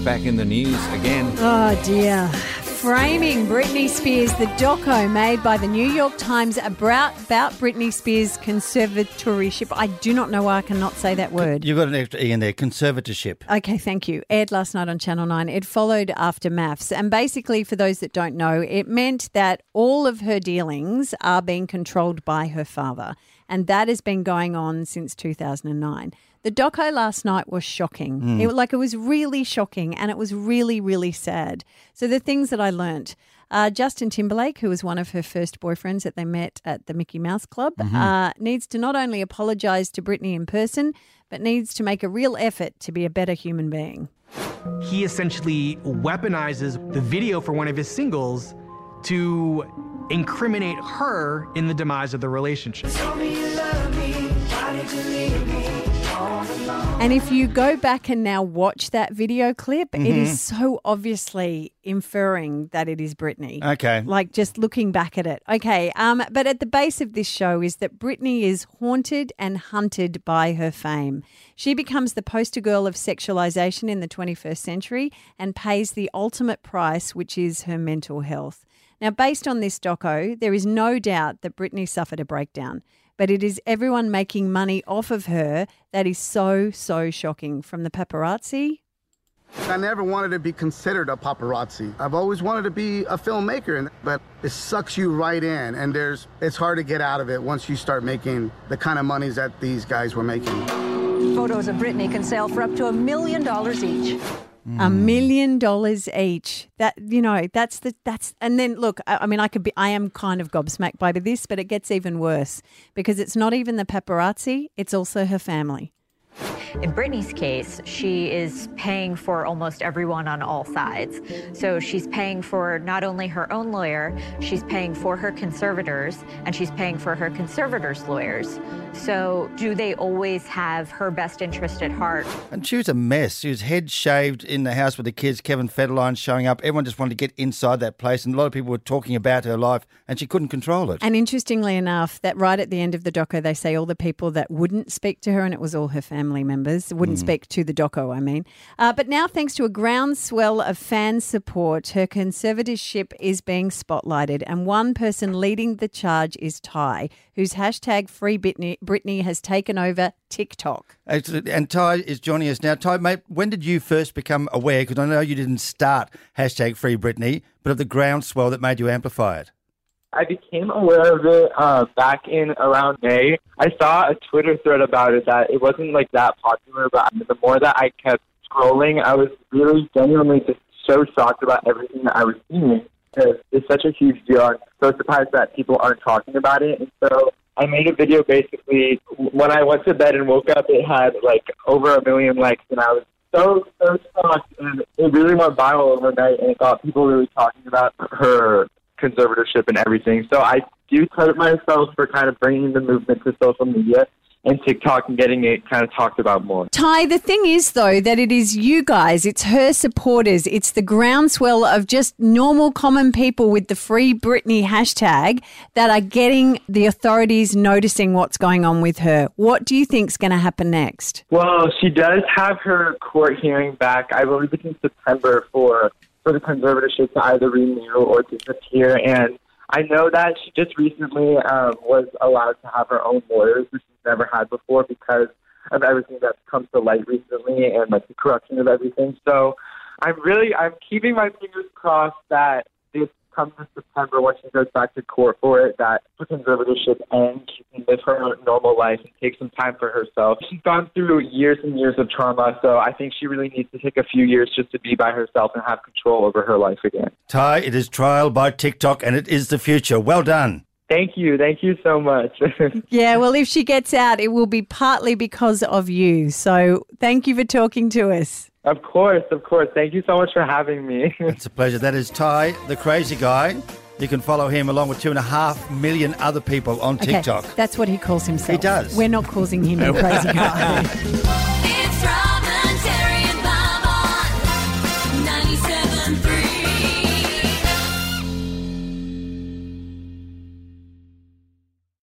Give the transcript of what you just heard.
Spears back in the news again. Oh dear. Framing Britney Spears, the doco made by the New York Times about, about Britney Spears' conservatorship. I do not know why I cannot say that word. You've got an extra E in there, conservatorship. Okay, thank you. Aired last night on Channel 9. It followed after maths. And basically, for those that don't know, it meant that all of her dealings are being controlled by her father. And that has been going on since 2009. The doco last night was shocking. It, like, it was really shocking and it was really, really sad. So, the things that I learnt. Uh, Justin Timberlake, who was one of her first boyfriends that they met at the Mickey Mouse Club, uh, needs to not only apologise to Britney in person, but needs to make a real effort to be a better human being. he essentially weaponizes the video for one of his singles to incriminate her in the demise of the relationship. And if you go back and now watch that video clip, it is so obviously inferring that it is Britney. Okay. Like just looking back at it. Okay. Um, but at the base of this show is that Britney is haunted and hunted by her fame. She becomes the poster girl of sexualization in the 21st century and pays the ultimate price, which is her mental health. Now, based on this doco, there is no doubt that Britney suffered a breakdown, but it is everyone making money off of her that is so, so shocking. From the paparazzi I never wanted to be considered a paparazzi. I've always wanted to be a filmmaker, but it sucks you right in, and there's it's hard to get out of it once you start making the kind of monies that these guys were making. Photos of Britney can sell for up to a million dollars each. A mm. million dollars each. That you know, that's the that's and then look, I, I mean, I could be, I am kind of gobsmacked by this, but it gets even worse because it's not even the paparazzi; it's also her family. In Britney's case, she is paying for almost everyone on all sides. So she's paying for not only her own lawyer, she's paying for her conservators, and she's paying for her conservators' lawyers. So do they always have her best interest at heart? And she was a mess. She was head shaved in the house with the kids, Kevin Federline showing up. Everyone just wanted to get inside that place, and a lot of people were talking about her life, and she couldn't control it. And interestingly enough, that right at the end of the doco, they say all the people that wouldn't speak to her, and it was all her family members, wouldn't speak to the doco, I mean. Uh, but now, thanks to a groundswell of fan support, her conservatorship is being spotlighted. And one person leading the charge is Ty, whose hashtag Free Britney, Britney has taken over TikTok. Absolutely. And Ty is joining us now. Ty, mate, when did you first become aware? Because I know you didn't start hashtag Free Britney, but of the groundswell that made you amplify it. I became aware of it uh, back in around May. I saw a Twitter thread about it that it wasn't like that popular, but the more that I kept scrolling, I was really genuinely just so shocked about everything that I was seeing. Because it's such a huge deal. I'm so surprised that people aren't talking about it. And so I made a video basically when I went to bed and woke up, it had like over a million likes, and I was so so shocked. And it really went viral overnight, and it got people really talking about her conservatorship and everything. So I do credit myself for kind of bringing the movement to social media and TikTok and getting it kind of talked about more. Ty, the thing is, though, that it is you guys, it's her supporters, it's the groundswell of just normal, common people with the Free Britney hashtag that are getting the authorities noticing what's going on with her. What do you think's going to happen next? Well, she does have her court hearing back. I believe it's in September for for the conservatorship to either renew or disappear. And I know that she just recently um, was allowed to have her own lawyers, which she's never had before because of everything that's come to light recently and like the corruption of everything. So I'm really I'm keeping my fingers crossed that this comes in September when she goes back to court for it, that the conservatorship ends, she can live her normal life and take some time for herself. She's gone through years and years of trauma, so I think she really needs to take a few years just to be by herself and have control over her life again. Ty, it is trial by TikTok, and it is the future. Well done. Thank you. Thank you so much. Yeah, well, if she gets out, it will be partly because of you. So thank you for talking to us. Of course, of course. Thank you so much for having me. It's a pleasure. That is Ty, the crazy guy. You can follow him along with two and a half million other people on TikTok. Okay, that's what he calls himself. He does. We're not causing him a crazy guy.